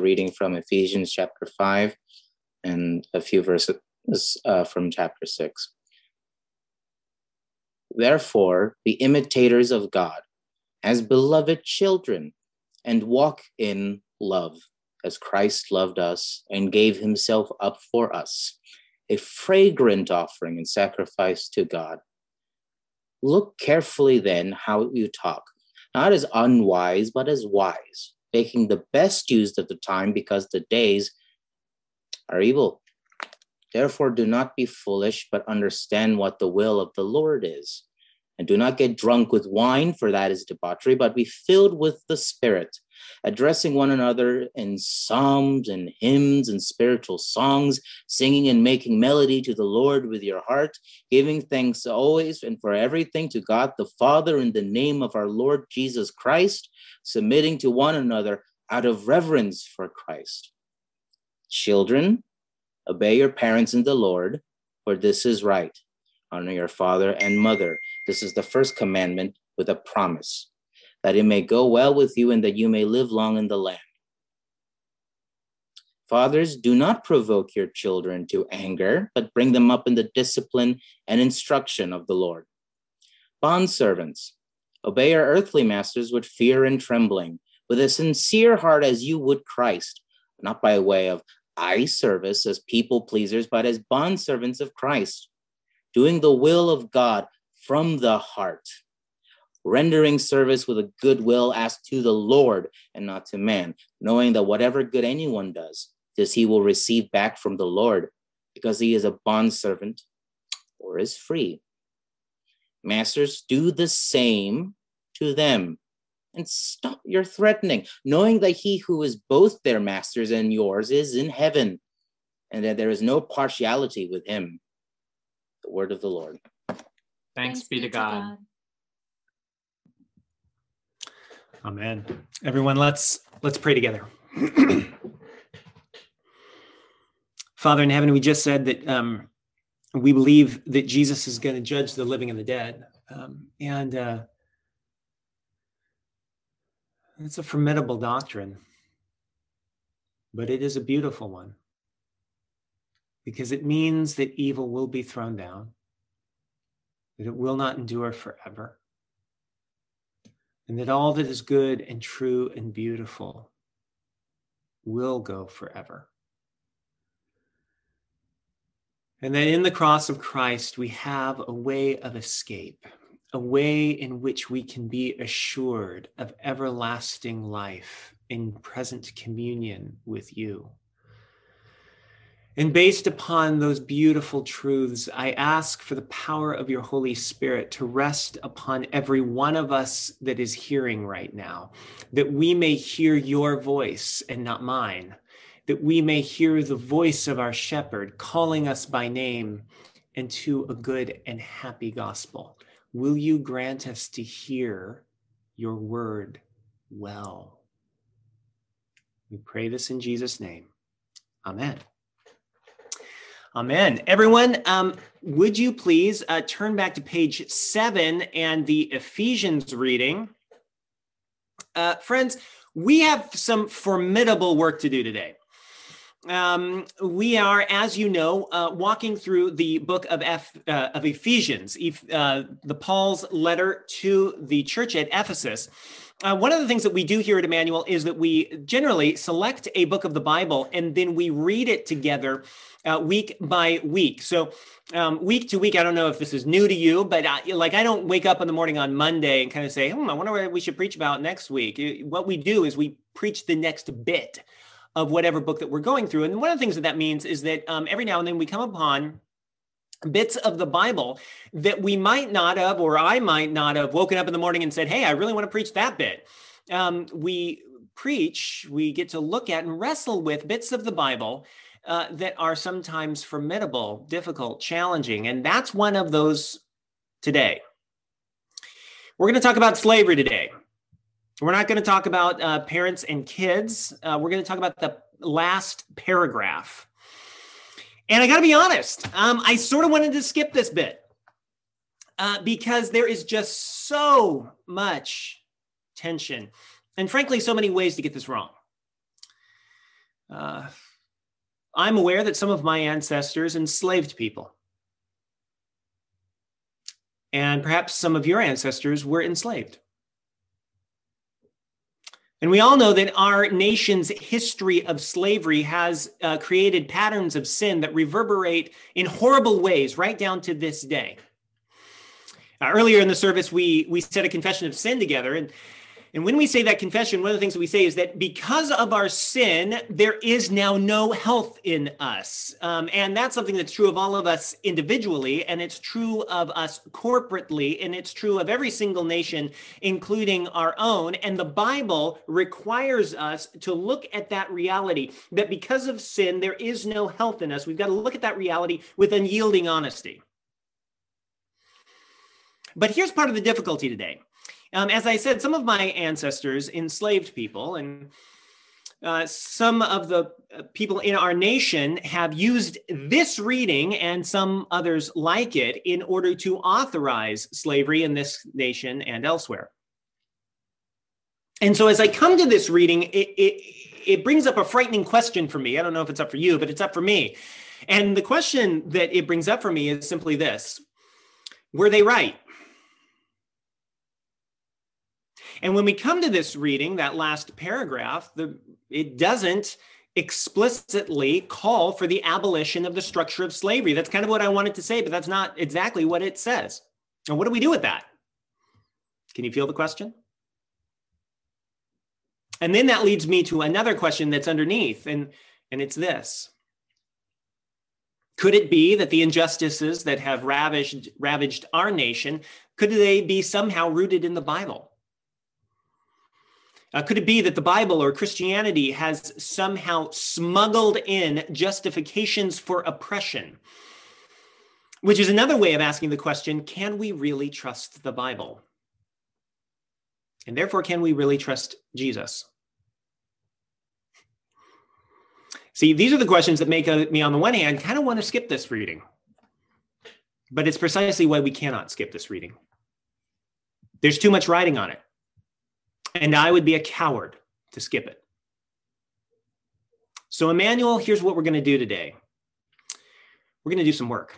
reading from Ephesians chapter 5 and a few verses uh, from chapter 6. Therefore, be imitators of God as beloved children and walk in love as Christ loved us and gave himself up for us, a fragrant offering and sacrifice to God. Look carefully then how you talk, not as unwise, but as wise, making the best use of the time because the days are evil. Therefore, do not be foolish, but understand what the will of the Lord is. And do not get drunk with wine, for that is debauchery, but be filled with the Spirit, addressing one another in psalms and hymns and spiritual songs, singing and making melody to the Lord with your heart, giving thanks always and for everything to God the Father in the name of our Lord Jesus Christ, submitting to one another out of reverence for Christ. Children, obey your parents in the Lord, for this is right. Honor your father and mother this is the first commandment with a promise that it may go well with you and that you may live long in the land. Fathers, do not provoke your children to anger, but bring them up in the discipline and instruction of the Lord. Bondservants, obey your earthly masters with fear and trembling, with a sincere heart as you would Christ, not by way of eye service as people pleasers, but as bondservants of Christ, doing the will of God from the heart, rendering service with a good will as to the Lord and not to man, knowing that whatever good anyone does, this he will receive back from the Lord, because he is a bondservant or is free. Masters, do the same to them and stop your threatening, knowing that he who is both their masters and yours is in heaven, and that there is no partiality with him. The word of the Lord. Thanks, Thanks be to God. God. Amen. Everyone, let's let's pray together. Father in heaven, we just said that um, we believe that Jesus is going to judge the living and the dead, um, and uh, it's a formidable doctrine, but it is a beautiful one because it means that evil will be thrown down that it will not endure forever, and that all that is good and true and beautiful will go forever. And that in the cross of Christ, we have a way of escape, a way in which we can be assured of everlasting life in present communion with you. And based upon those beautiful truths, I ask for the power of your Holy Spirit to rest upon every one of us that is hearing right now, that we may hear your voice and not mine, that we may hear the voice of our shepherd calling us by name into a good and happy gospel. Will you grant us to hear your word well? We pray this in Jesus' name. Amen. Amen. Everyone, um, would you please uh, turn back to page seven and the Ephesians reading? Uh, friends, we have some formidable work to do today. Um, we are, as you know, uh, walking through the book of, F, uh, of Ephesians, uh, the Paul's letter to the church at Ephesus. Uh, one of the things that we do here at Emmanuel is that we generally select a book of the Bible and then we read it together uh, week by week. So, um, week to week, I don't know if this is new to you, but I, like I don't wake up in the morning on Monday and kind of say, hmm, I wonder what we should preach about next week. What we do is we preach the next bit of whatever book that we're going through. And one of the things that that means is that um, every now and then we come upon bits of the Bible that we might not have, or I might not have woken up in the morning and said, Hey, I really want to preach that bit. Um, we preach, we get to look at and wrestle with bits of the Bible uh, that are sometimes formidable, difficult, challenging. And that's one of those today. We're going to talk about slavery today. We're not going to talk about uh, parents and kids. Uh, we're going to talk about the last paragraph and I got to be honest, um, I sort of wanted to skip this bit uh, because there is just so much tension and, frankly, so many ways to get this wrong. I'm aware that some of my ancestors enslaved people. And perhaps some of your ancestors were enslaved. And we all know that our nation's history of slavery has uh, created patterns of sin that reverberate in horrible ways right down to this day. Uh, earlier in the service, we we said a confession of sin together, and and when we say that confession, one of the things that we say is that because of our sin, there is now no health in us. Um, and that's something that's true of all of us individually, and it's true of us corporately, and it's true of every single nation, including our own. And the Bible requires us to look at that reality that because of sin, there is no health in us. We've got to look at that reality with unyielding honesty. But here's part of the difficulty today. Um, as I said, some of my ancestors enslaved people, and uh, some of the uh, people in our nation have used this reading and some others like it in order to authorize slavery in this nation and elsewhere. And so, as I come to this reading, it, it, it brings up a frightening question for me. I don't know if it's up for you, but it's up for me. And the question that it brings up for me is simply this Were they right? And when we come to this reading, that last paragraph, the, it doesn't explicitly call for the abolition of the structure of slavery. That's kind of what I wanted to say, but that's not exactly what it says. And what do we do with that? Can you feel the question? And then that leads me to another question that's underneath, and, and it's this. Could it be that the injustices that have ravaged, ravaged our nation, could they be somehow rooted in the Bible? Uh, could it be that the Bible or Christianity has somehow smuggled in justifications for oppression? Which is another way of asking the question can we really trust the Bible? And therefore, can we really trust Jesus? See, these are the questions that make me, on the one hand, kind of want to skip this reading. But it's precisely why we cannot skip this reading. There's too much writing on it and I would be a coward to skip it. So, Emmanuel, here's what we're going to do today we're going to do some work.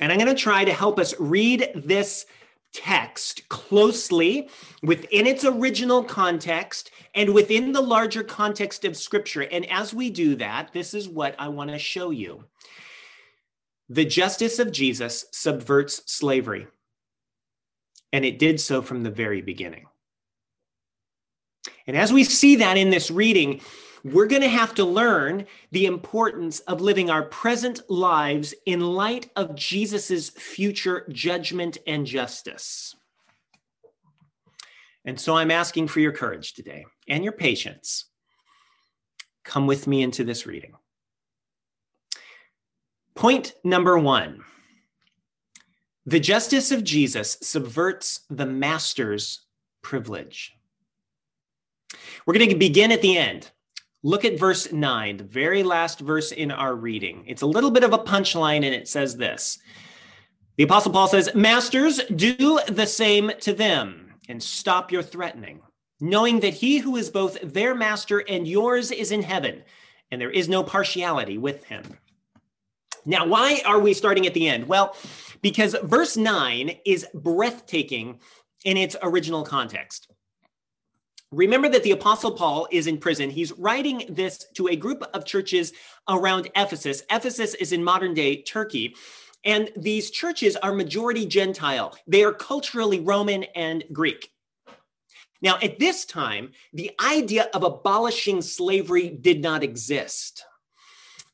And I'm going to try to help us read this text closely within its original context and within the larger context of Scripture. And as we do that, this is what I want to show you. The justice of Jesus subverts slavery, and it did so from the very beginning. And as we see that in this reading, we're going to have to learn the importance of living our present lives in light of Jesus's future judgment and justice. And so I'm asking for your courage today and your patience. Come with me into this reading. Point number one the justice of Jesus subverts the master's privilege. We're going to begin at the end. Look at verse 9, the very last verse in our reading. It's a little bit of a punchline, and it says this The Apostle Paul says, Masters, do the same to them and stop your threatening, knowing that he who is both their master and yours is in heaven, and there is no partiality with him. Now, why are we starting at the end? Well, because verse 9 is breathtaking in its original context. Remember that the Apostle Paul is in prison. He's writing this to a group of churches around Ephesus. Ephesus is in modern day Turkey. And these churches are majority Gentile, they are culturally Roman and Greek. Now, at this time, the idea of abolishing slavery did not exist.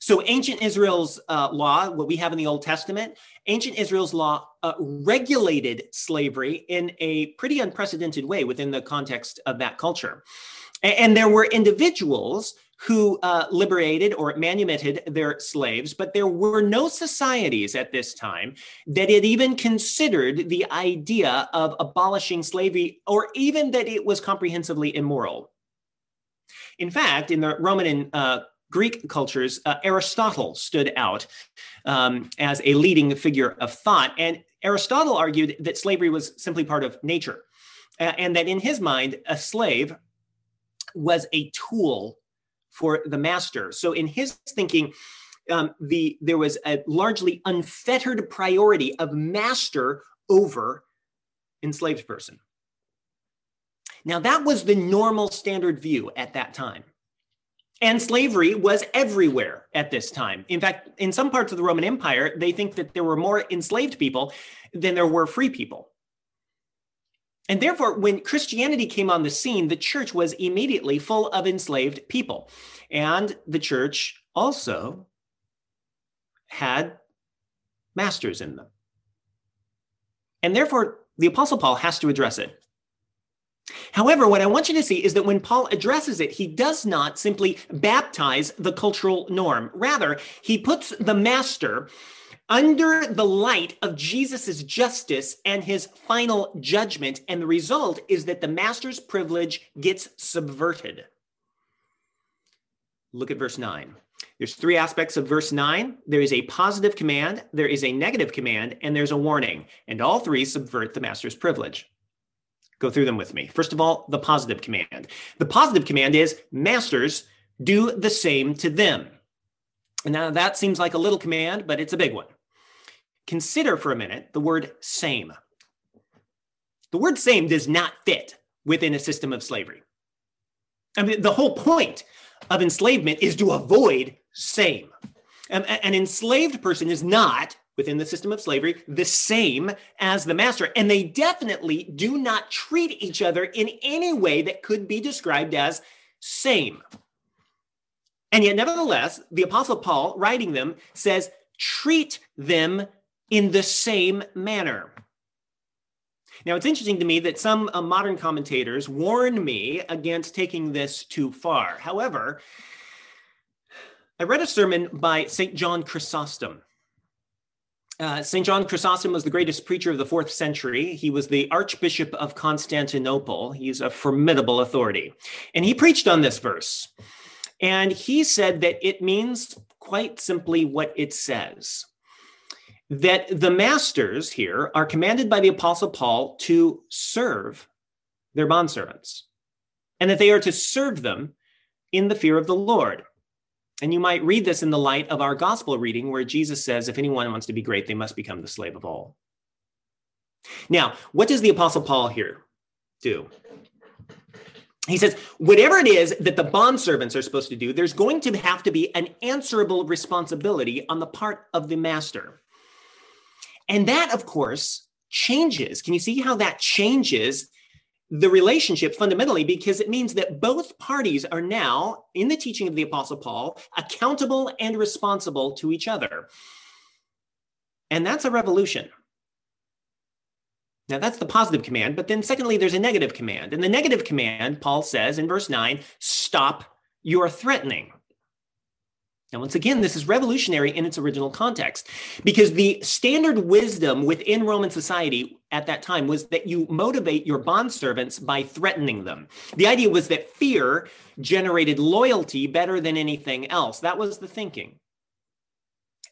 So, ancient Israel's uh, law, what we have in the Old Testament, ancient Israel's law uh, regulated slavery in a pretty unprecedented way within the context of that culture. And, and there were individuals who uh, liberated or manumitted their slaves, but there were no societies at this time that had even considered the idea of abolishing slavery or even that it was comprehensively immoral. In fact, in the Roman and uh, Greek cultures, uh, Aristotle stood out um, as a leading figure of thought. And Aristotle argued that slavery was simply part of nature, uh, and that in his mind, a slave was a tool for the master. So in his thinking, um, the there was a largely unfettered priority of master over enslaved person. Now that was the normal standard view at that time. And slavery was everywhere at this time. In fact, in some parts of the Roman Empire, they think that there were more enslaved people than there were free people. And therefore, when Christianity came on the scene, the church was immediately full of enslaved people. And the church also had masters in them. And therefore, the Apostle Paul has to address it. However, what I want you to see is that when Paul addresses it, he does not simply baptize the cultural norm. Rather, he puts the master under the light of Jesus' justice and his final judgment. And the result is that the master's privilege gets subverted. Look at verse 9. There's three aspects of verse 9. There is a positive command, there is a negative command, and there's a warning. And all three subvert the master's privilege. Go through them with me. First of all, the positive command. The positive command is masters do the same to them. Now, that seems like a little command, but it's a big one. Consider for a minute the word same. The word same does not fit within a system of slavery. I mean, the whole point of enslavement is to avoid same. An enslaved person is not within the system of slavery the same as the master. And they definitely do not treat each other in any way that could be described as same. And yet, nevertheless, the Apostle Paul, writing them, says, treat them in the same manner. Now, it's interesting to me that some uh, modern commentators warn me against taking this too far. However, I read a sermon by St. John Chrysostom uh, St. John Chrysostom was the greatest preacher of the fourth century. He was the Archbishop of Constantinople. He's a formidable authority. And he preached on this verse. And he said that it means quite simply what it says that the masters here are commanded by the Apostle Paul to serve their bondservants, and that they are to serve them in the fear of the Lord. And you might read this in the light of our gospel reading, where Jesus says, If anyone wants to be great, they must become the slave of all. Now, what does the Apostle Paul here do? He says, whatever it is that the bond servants are supposed to do, there's going to have to be an answerable responsibility on the part of the master. And that, of course, changes. Can you see how that changes the relationship fundamentally because it means that both parties are now, in the teaching of the Apostle Paul, accountable and responsible to each other. And that's a revolution. Now, that's the positive command. But then, secondly, there's a negative command. And the negative command, Paul says in verse 9, stop your threatening. And once again, this is revolutionary in its original context because the standard wisdom within Roman society at that time was that you motivate your bondservants by threatening them. The idea was that fear generated loyalty better than anything else. That was the thinking.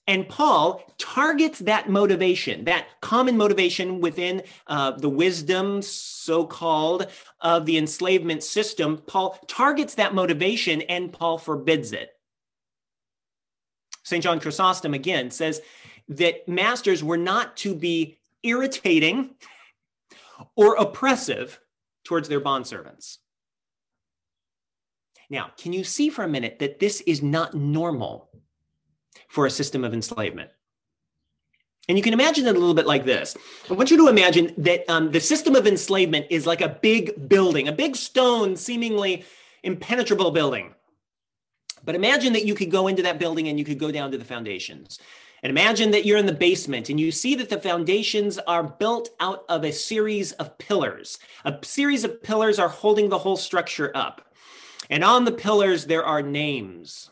And Paul targets that motivation, that common motivation within uh, the wisdom, so called, of the enslavement system. Paul targets that motivation and Paul forbids it. St. John Chrysostom again says that masters were not to be irritating or oppressive towards their bondservants. Now, can you see for a minute that this is not normal for a system of enslavement? And you can imagine it a little bit like this. I want you to imagine that um, the system of enslavement is like a big building, a big stone, seemingly impenetrable building. But imagine that you could go into that building and you could go down to the foundations. And imagine that you're in the basement and you see that the foundations are built out of a series of pillars. A series of pillars are holding the whole structure up. And on the pillars, there are names.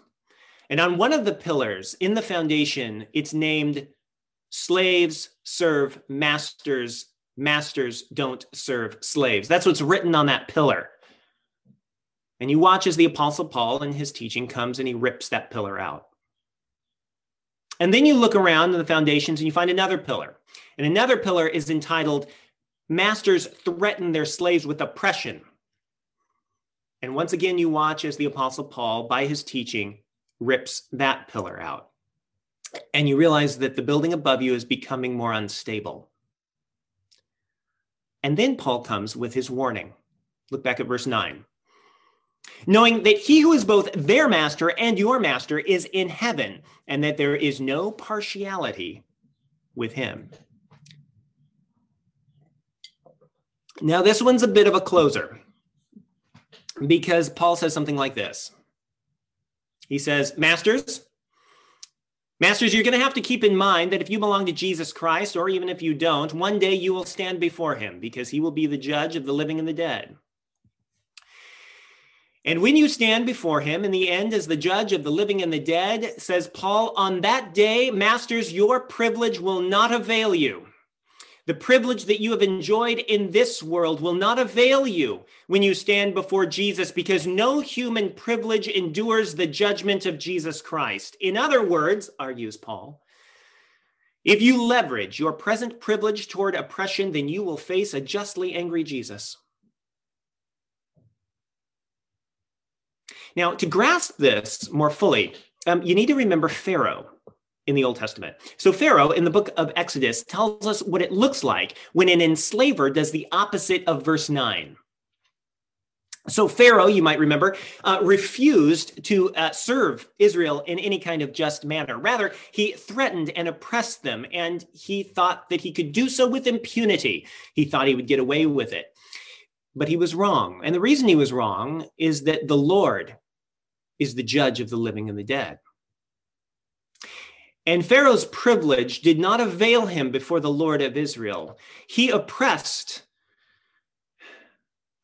And on one of the pillars in the foundation, it's named Slaves Serve Masters, Masters Don't Serve Slaves. That's what's written on that pillar. And you watch as the Apostle Paul and his teaching comes and he rips that pillar out. And then you look around the foundations and you find another pillar. And another pillar is entitled Masters Threaten Their Slaves with Oppression. And once again, you watch as the Apostle Paul, by his teaching, rips that pillar out. And you realize that the building above you is becoming more unstable. And then Paul comes with his warning. Look back at verse 9. Knowing that he who is both their master and your master is in heaven, and that there is no partiality with him. Now, this one's a bit of a closer because Paul says something like this. He says, Masters, Masters, you're going to have to keep in mind that if you belong to Jesus Christ, or even if you don't, one day you will stand before him because he will be the judge of the living and the dead. And when you stand before him in the end as the judge of the living and the dead, says Paul, on that day, masters, your privilege will not avail you. The privilege that you have enjoyed in this world will not avail you when you stand before Jesus because no human privilege endures the judgment of Jesus Christ. In other words, argues Paul, if you leverage your present privilege toward oppression, then you will face a justly angry Jesus. Now, to grasp this more fully, um, you need to remember Pharaoh in the Old Testament. So, Pharaoh in the book of Exodus tells us what it looks like when an enslaver does the opposite of verse 9. So, Pharaoh, you might remember, uh, refused to uh, serve Israel in any kind of just manner. Rather, he threatened and oppressed them, and he thought that he could do so with impunity. He thought he would get away with it. But he was wrong. And the reason he was wrong is that the Lord is the judge of the living and the dead. And Pharaoh's privilege did not avail him before the Lord of Israel. He oppressed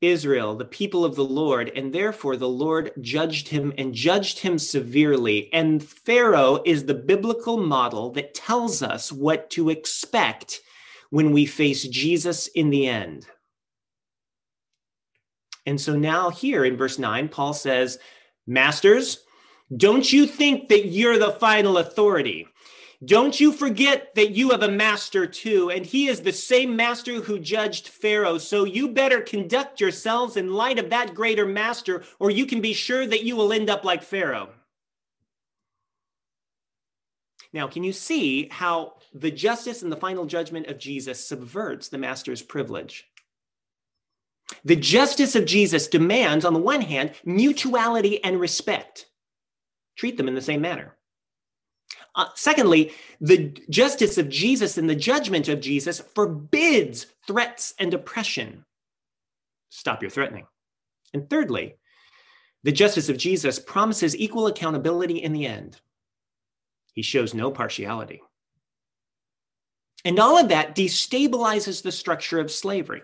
Israel, the people of the Lord, and therefore the Lord judged him and judged him severely. And Pharaoh is the biblical model that tells us what to expect when we face Jesus in the end. And so now, here in verse 9, Paul says, Masters, don't you think that you're the final authority? Don't you forget that you have a master too, and he is the same master who judged Pharaoh. So you better conduct yourselves in light of that greater master, or you can be sure that you will end up like Pharaoh. Now, can you see how the justice and the final judgment of Jesus subverts the master's privilege? The justice of Jesus demands, on the one hand, mutuality and respect. Treat them in the same manner. Uh, secondly, the justice of Jesus and the judgment of Jesus forbids threats and oppression. Stop your threatening. And thirdly, the justice of Jesus promises equal accountability in the end. He shows no partiality. And all of that destabilizes the structure of slavery.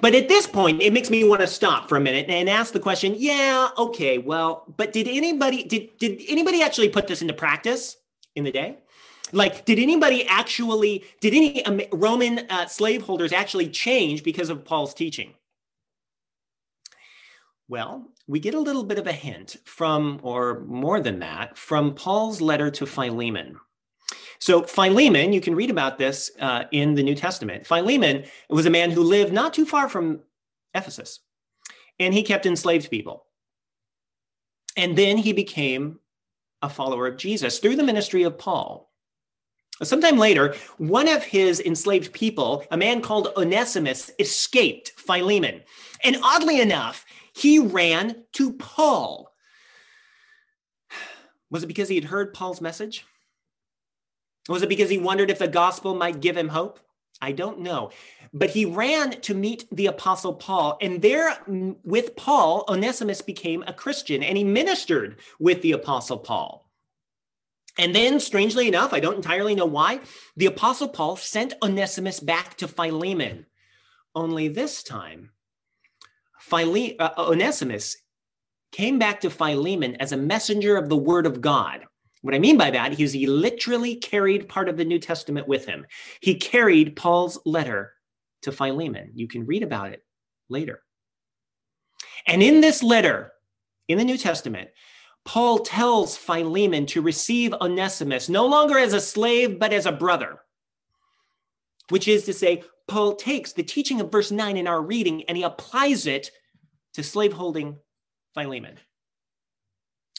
But at this point, it makes me want to stop for a minute and ask the question, yeah, okay, well, but did anybody did did anybody actually put this into practice in the day? Like, did anybody actually, did any Roman uh, slaveholders actually change because of Paul's teaching? Well, we get a little bit of a hint from, or more than that, from Paul's letter to Philemon. So Philemon, you can read about this uh, in the New Testament. Philemon was a man who lived not too far from Ephesus, and he kept enslaved people. And then he became a follower of Jesus through the ministry of Paul. Sometime later, one of his enslaved people, a man called Onesimus, escaped Philemon. And oddly enough, he ran to Paul. Was it because he had heard Paul's message? Was it because he wondered if the gospel might give him hope? I don't know. But he ran to meet the apostle Paul, and there mm, with Paul, Onesimus became a Christian and he ministered with the apostle Paul. And then, strangely enough, I don't entirely know why, the apostle Paul sent Onesimus back to Philemon. Only this time, Phile- uh, Onesimus came back to Philemon as a messenger of the word of God. What I mean by that is he literally carried part of the New Testament with him. He carried Paul's letter to Philemon. You can read about it later. And in this letter, in the New Testament, Paul tells Philemon to receive Onesimus no longer as a slave, but as a brother, which is to say, Paul takes the teaching of verse 9 in our reading and he applies it to slaveholding Philemon.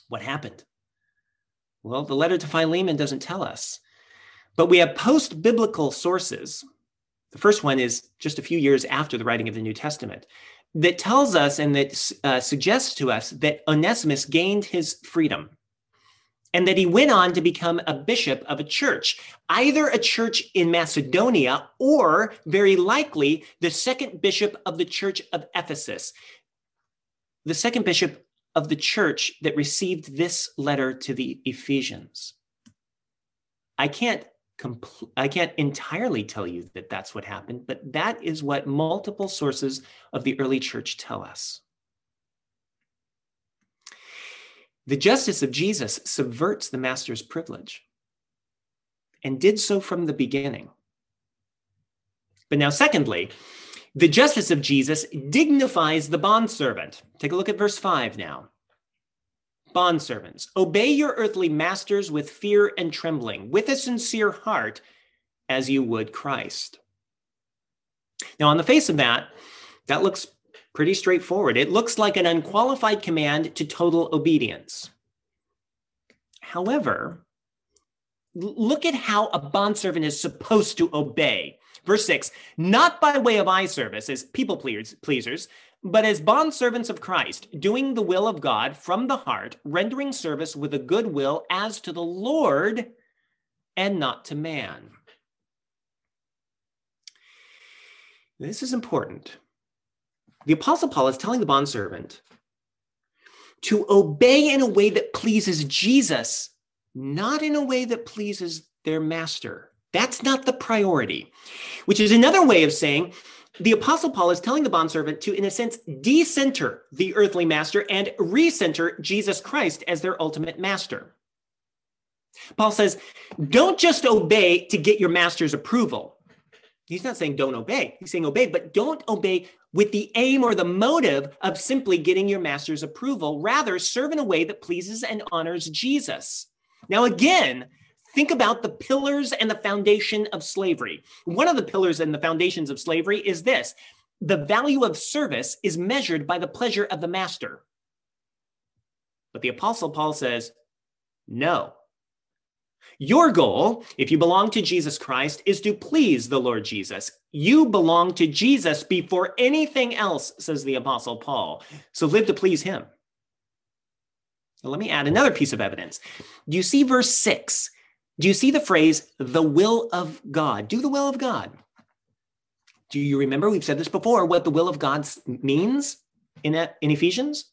What happened? Well, the letter to Philemon doesn't tell us, but we have post biblical sources. The first one is just a few years after the writing of the New Testament that tells us and that uh, suggests to us that Onesimus gained his freedom and that he went on to become a bishop of a church, either a church in Macedonia or very likely the second bishop of the church of Ephesus, the second bishop of the church that received this letter to the Ephesians. I can't compl- I can't entirely tell you that that's what happened, but that is what multiple sources of the early church tell us. The justice of Jesus subverts the master's privilege and did so from the beginning. But now, secondly, the justice of Jesus dignifies the bondservant. Take a look at verse 5 now. Bondservants, obey your earthly masters with fear and trembling, with a sincere heart, as you would Christ. Now, on the face of that, that looks pretty straightforward. It looks like an unqualified command to total obedience. However, look at how a bondservant is supposed to obey. Verse 6 not by way of eye service as people pleasers, but as bondservants of Christ, doing the will of God from the heart, rendering service with a good will as to the Lord and not to man. This is important. The Apostle Paul is telling the bondservant to obey in a way that pleases Jesus, not in a way that pleases their master. That's not the priority, which is another way of saying the Apostle Paul is telling the bondservant to, in a sense, decenter the earthly master and recenter Jesus Christ as their ultimate master. Paul says, don't just obey to get your master's approval. He's not saying don't obey. He's saying obey, but don't obey with the aim or the motive of simply getting your master's approval. Rather, serve in a way that pleases and honors Jesus. Now, again, think about the pillars and the foundation of slavery. One of the pillars and the foundations of slavery is this the value of service is measured by the pleasure of the master. But the Apostle Paul says, no. Your goal, if you belong to Jesus Christ, is to please the Lord Jesus. You belong to Jesus before anything else, says the Apostle Paul. So live to please him. Now, let me add another piece of evidence. Do you see verse 6? Do you see the phrase, the will of God? Do the will of God. Do you remember? We've said this before, what the will of God means in, uh, in Ephesians?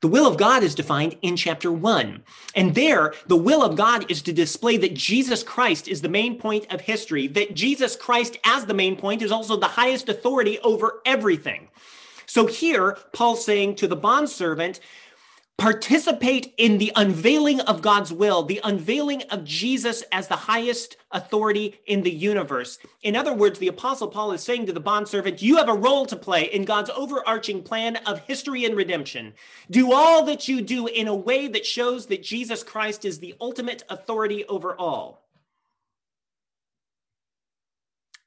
The will of God is defined in chapter one. And there, the will of God is to display that Jesus Christ is the main point of history, that Jesus Christ, as the main point, is also the highest authority over everything. So here, Paul's saying to the bondservant, participate in the unveiling of God's will, the unveiling of Jesus as the highest authority in the universe. In other words, the Apostle Paul is saying to the bondservant, You have a role to play in God's overarching plan of history and redemption. Do all that you do in a way that shows that Jesus Christ is the ultimate authority over all.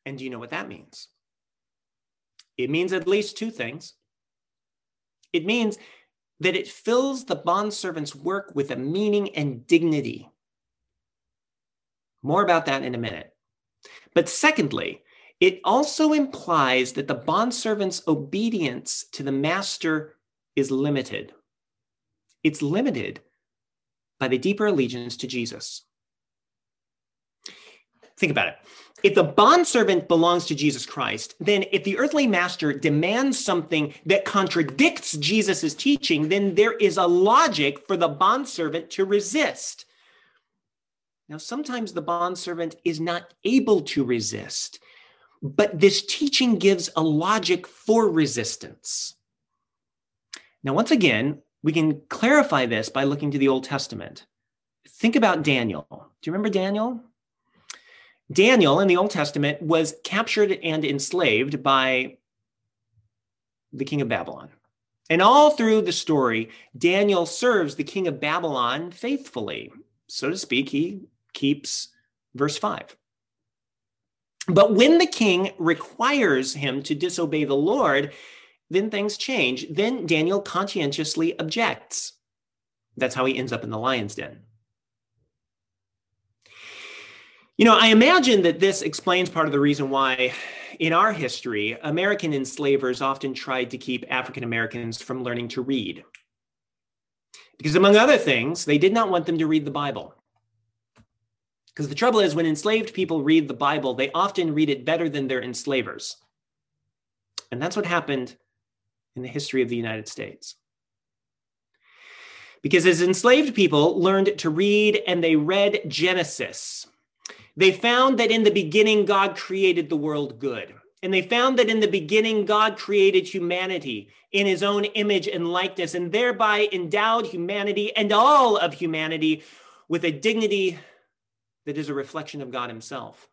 And do you know what that means? It means at least two things. It means that it fills the bondservant's work with a meaning and dignity. More about that in a minute. But secondly, it also implies that the bondservant's obedience to the master is limited. It's limited by the deeper allegiance to Jesus. Think about it. If the bondservant belongs to Jesus Christ, then if the earthly master demands something that contradicts Jesus' teaching, then there is a logic for the bondservant to resist. Now, sometimes the bondservant is not able to resist, but this teaching gives a logic for resistance. Now, once again, we can clarify this by looking to the Old Testament. Think about Daniel. Do you remember Daniel? Daniel in the Old Testament was captured and enslaved by the king of Babylon. And all through the story, Daniel serves the king of Babylon faithfully. So to speak, he keeps verse 5. But when the king requires him to disobey the Lord, then things change. Then Daniel conscientiously objects. That's how he ends up in the lion's den. You know, I imagine that this explains part of the reason why in our history, American enslavers often tried to keep African Americans from learning to read. Because, among other things, they did not want them to read the Bible. Because the trouble is, when enslaved people read the Bible, they often read it better than their enslavers. And that's what happened in the history of the United States. Because as enslaved people learned to read and they read Genesis, they found that in the beginning, God created the world good. And they found that in the beginning, God created humanity in his own image and likeness, and thereby endowed humanity and all of humanity with a dignity that is a reflection of God himself.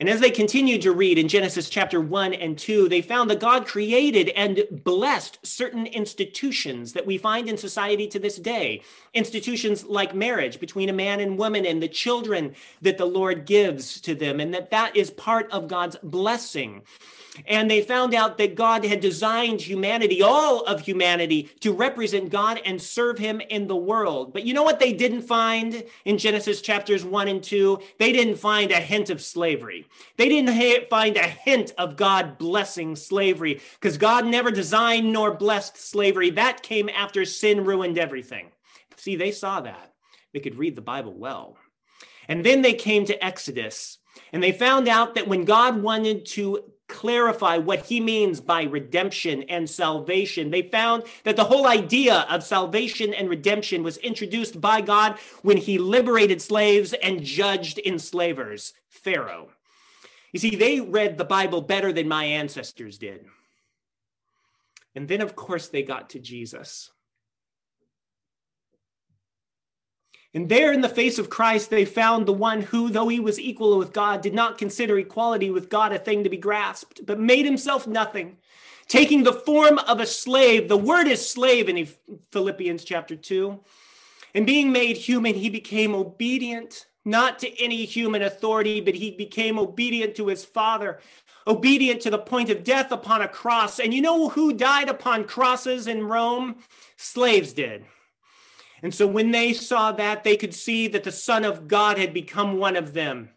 And as they continued to read in Genesis chapter 1 and 2, they found that God created and blessed certain institutions that we find in society to this day. Institutions like marriage between a man and woman and the children that the Lord gives to them, and that that is part of God's blessing. And they found out that God had designed humanity, all of humanity, to represent God and serve him in the world. But you know what they didn't find in Genesis chapters 1 and 2? They didn't find a hint of slavery. They didn't find a hint of God blessing slavery because God never designed nor blessed slavery. That came after sin ruined everything. See, they saw that. They could read the Bible well. And then they came to Exodus and they found out that when God wanted to clarify what he means by redemption and salvation. They found that the whole idea of salvation and redemption was introduced by God when he liberated slaves and judged enslavers, Pharaoh. You see, they read the Bible better than my ancestors did. And then, of course, they got to Jesus. And there, in the face of Christ, they found the one who, though he was equal with God, did not consider equality with God a thing to be grasped, but made himself nothing, taking the form of a slave. The word is slave in Philippians chapter 2. And being made human, he became obedient, not to any human authority, but he became obedient to his Father, obedient to the point of death upon a cross. And you know who died upon crosses in Rome? Slaves did. And so when they saw that, they could see that the Son of God had become one of them.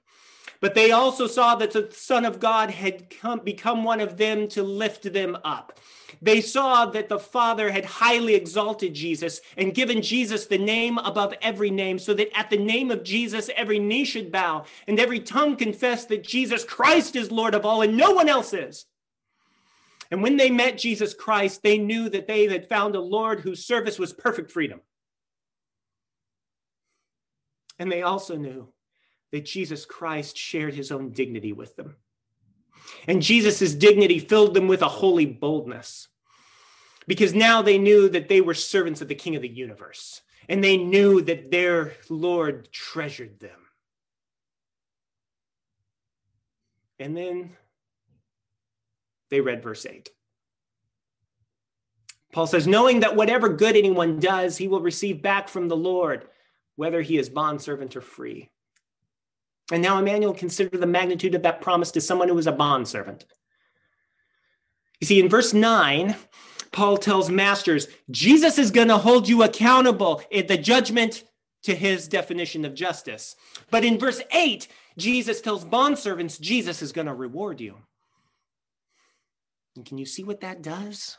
But they also saw that the Son of God had come, become one of them to lift them up. They saw that the Father had highly exalted Jesus and given Jesus the name above every name, so that at the name of Jesus, every knee should bow and every tongue confess that Jesus Christ is Lord of all and no one else is. And when they met Jesus Christ, they knew that they had found a Lord whose service was perfect freedom. And they also knew that Jesus Christ shared his own dignity with them. And Jesus' dignity filled them with a holy boldness because now they knew that they were servants of the King of the universe and they knew that their Lord treasured them. And then they read verse 8. Paul says, knowing that whatever good anyone does, he will receive back from the Lord whether he is bondservant or free. And now, Emmanuel, consider the magnitude of that promise to someone who is a bondservant. You see, in verse 9, Paul tells masters, Jesus is going to hold you accountable at the judgment to his definition of justice. But in verse 8, Jesus tells bondservants, Jesus is going to reward you. And can you see what that does?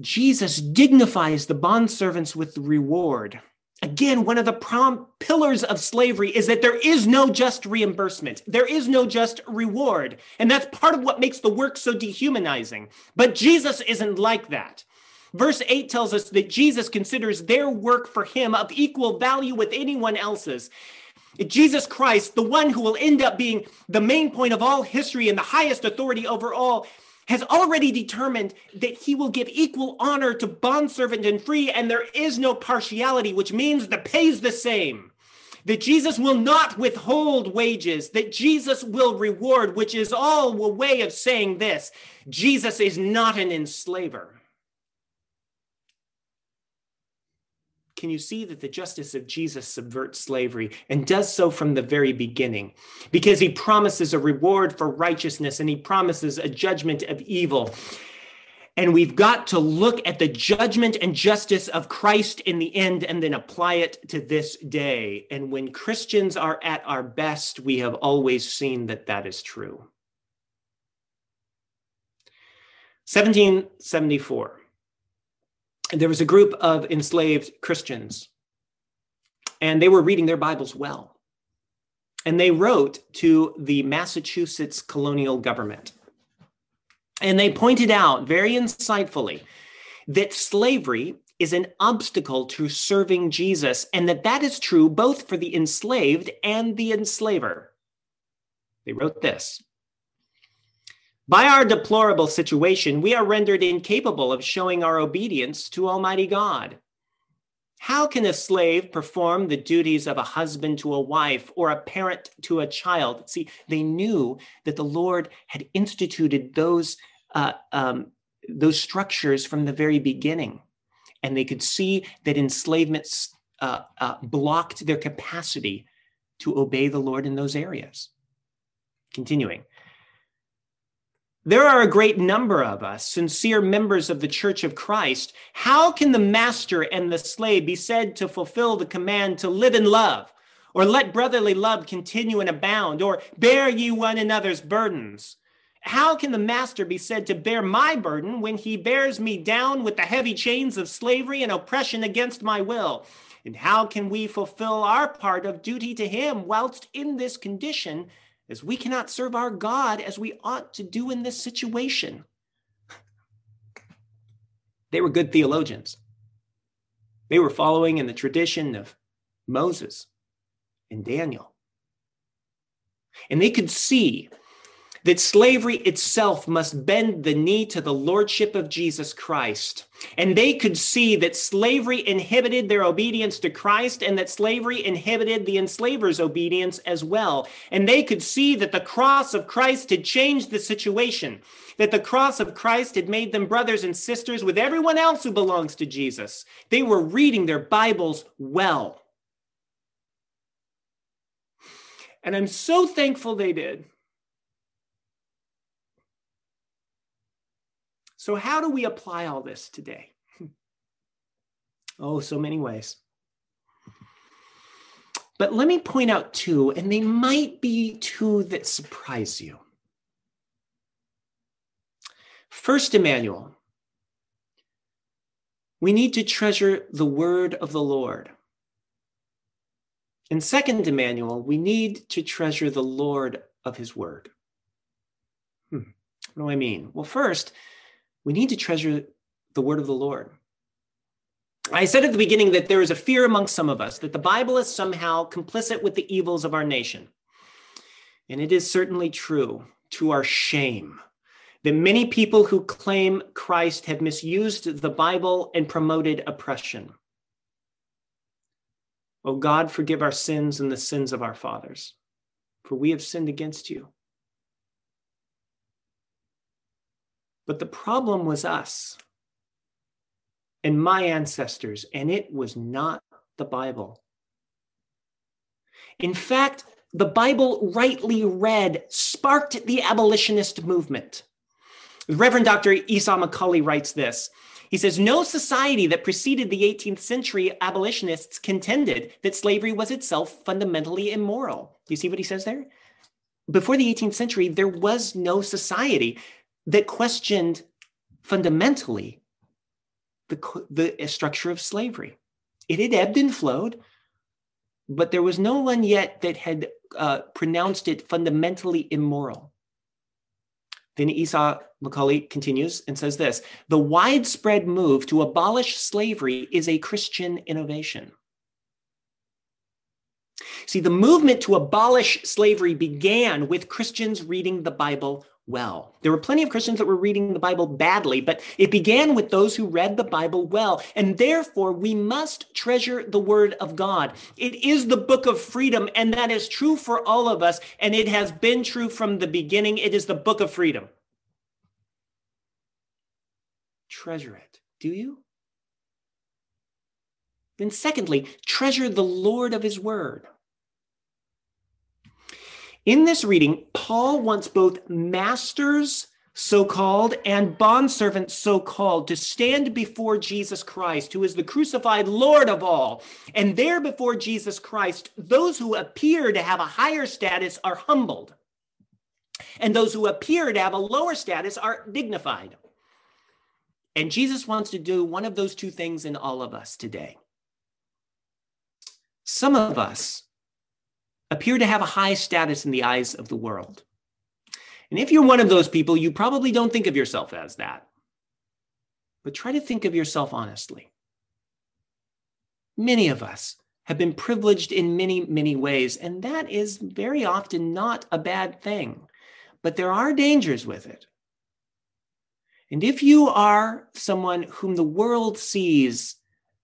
Jesus dignifies the bondservants with reward. Again, one of the prom- pillars of slavery is that there is no just reimbursement. There is no just reward. And that's part of what makes the work so dehumanizing. But Jesus isn't like that. Verse 8 tells us that Jesus considers their work for him of equal value with anyone else's. Jesus Christ, the one who will end up being the main point of all history and the highest authority over all, has already determined that he will give equal honor to bondservant and free, and there is no partiality, which means the pay's the same. That Jesus will not withhold wages, that Jesus will reward, which is all a way of saying this Jesus is not an enslaver. Can you see that the justice of Jesus subverts slavery and does so from the very beginning? Because he promises a reward for righteousness and he promises a judgment of evil. And we've got to look at the judgment and justice of Christ in the end and then apply it to this day. And when Christians are at our best, we have always seen that that is true. 1774 there was a group of enslaved Christians, and they were reading their Bibles well. And they wrote to the Massachusetts colonial government. And they pointed out very insightfully that slavery is an obstacle to serving Jesus, and that that is true both for the enslaved and the enslaver. They wrote this by our deplorable situation, we are rendered incapable of showing our obedience to Almighty God. How can a slave perform the duties of a husband to a wife or a parent to a child? See, they knew that the Lord had instituted those, uh, um, those structures from the very beginning. And they could see that enslavement uh, uh, blocked their capacity to obey the Lord in those areas. Continuing. There are a great number of us, sincere members of the Church of Christ. How can the master and the slave be said to fulfill the command to live in love, or let brotherly love continue and abound, or bear ye one another's burdens? How can the master be said to bear my burden when he bears me down with the heavy chains of slavery and oppression against my will? And how can we fulfill our part of duty to him whilst in this condition is we cannot serve our God as we ought to do in this situation. They were good theologians. They were following in the tradition of Moses and Daniel. And they could see that slavery itself must bend the knee to the lordship of Jesus Christ. And they could see that slavery inhibited their obedience to Christ and that slavery inhibited the enslaver's obedience as well. And they could see that the cross of Christ had changed the situation, that the cross of Christ had made them brothers and sisters with everyone else who belongs to Jesus. They were reading their Bibles well. And I'm so thankful they did. So, how do we apply all this today? oh, so many ways. But let me point out two, and they might be two that surprise you. First, Emmanuel, we need to treasure the word of the Lord. And second, Emmanuel, we need to treasure the Lord of his word. Hmm. What do I mean? Well, first, we need to treasure the word of the Lord. I said at the beginning that there is a fear among some of us that the Bible is somehow complicit with the evils of our nation. And it is certainly true to our shame that many people who claim Christ have misused the Bible and promoted oppression. Oh God, forgive our sins and the sins of our fathers, for we have sinned against you. But the problem was us and my ancestors, and it was not the Bible. In fact, the Bible, rightly read, sparked the abolitionist movement. Reverend Dr. Esau McCaulley writes this. He says, No society that preceded the 18th century abolitionists contended that slavery was itself fundamentally immoral. Do you see what he says there? Before the 18th century, there was no society that questioned fundamentally the, the structure of slavery. It had ebbed and flowed, but there was no one yet that had uh, pronounced it fundamentally immoral. Then Esau McCaulley continues and says this The widespread move to abolish slavery is a Christian innovation. See, the movement to abolish slavery began with Christians reading the Bible well. There were plenty of Christians that were reading the Bible badly, but it began with those who read the Bible well. And therefore, we must treasure the Word of God. It is the book of freedom, and that is true for all of us. And it has been true from the beginning. It is the book of freedom. Treasure it. Do you? Then, secondly, treasure the Lord of his word. In this reading, Paul wants both masters, so called, and bondservants, so called, to stand before Jesus Christ, who is the crucified Lord of all. And there before Jesus Christ, those who appear to have a higher status are humbled, and those who appear to have a lower status are dignified. And Jesus wants to do one of those two things in all of us today. Some of us appear to have a high status in the eyes of the world. And if you're one of those people, you probably don't think of yourself as that. But try to think of yourself honestly. Many of us have been privileged in many, many ways, and that is very often not a bad thing. But there are dangers with it. And if you are someone whom the world sees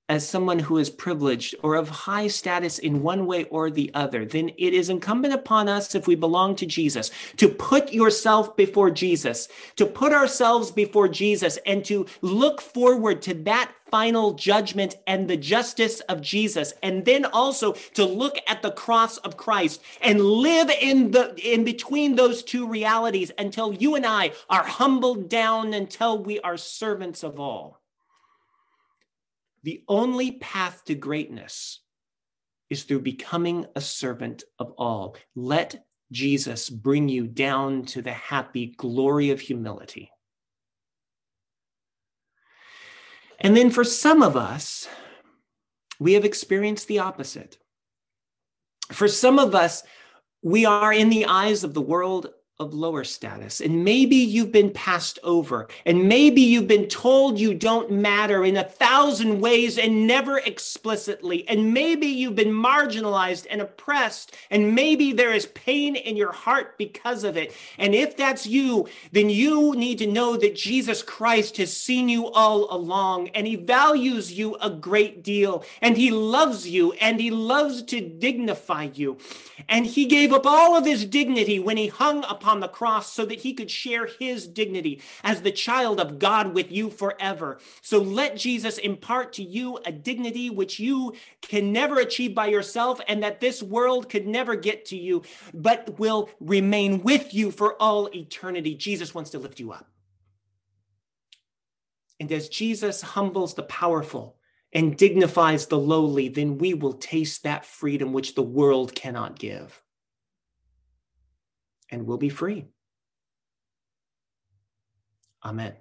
as someone who is privileged or of high status in one way or the other, then it is incumbent upon us, if we belong to Jesus, to put yourself before Jesus, to put ourselves before Jesus, and to look forward to that final judgment and the justice of Jesus, and then also to look at the cross of Christ and live in the in between those two realities until you and I are humbled down until we are servants of all. The only path to greatness is through becoming a servant of all. Let Jesus bring you down to the happy glory of humility. And then for some of us, we have experienced the opposite. For some of us, we are in the eyes of the world of lower status. And maybe you've been passed over, and maybe you've been told you don't matter in a thousand ways and never explicitly. And maybe you've been marginalized and oppressed, and maybe there is pain in your heart because of it. And if that's you, then you need to know that Jesus Christ has seen you all along, and he values you a great deal, and he loves you, and he loves to dignify you. And he gave up all of his dignity when he hung upon upon the cross so that he could share his dignity as the child of God with you forever. So let Jesus impart to you a dignity which you can never achieve by yourself and that this world could never get to you, but will remain with you for all eternity. Jesus wants to lift you up. And as Jesus humbles the powerful, and dignifies the lowly, then we will taste that freedom which the world cannot give and we'll be free. Amen.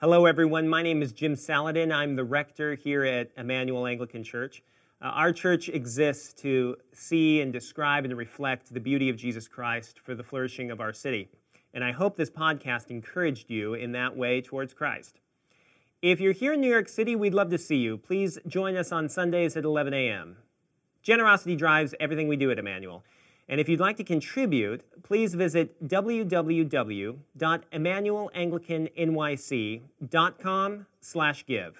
Hello, everyone. My name is Jim Saladin. I'm the rector here at Emmanuel Anglican Church. Uh, our church exists to see and describe and reflect the beauty of Jesus Christ for the flourishing of our city. And I hope this podcast encouraged you in that way towards Christ. If you're here in New York City, we'd love to see you. Please join us on Sundays at 11 a.m. Generosity drives everything we do at Emmanuel. And if you'd like to contribute, please visit www.emmanuelanglicannyc.com slash give.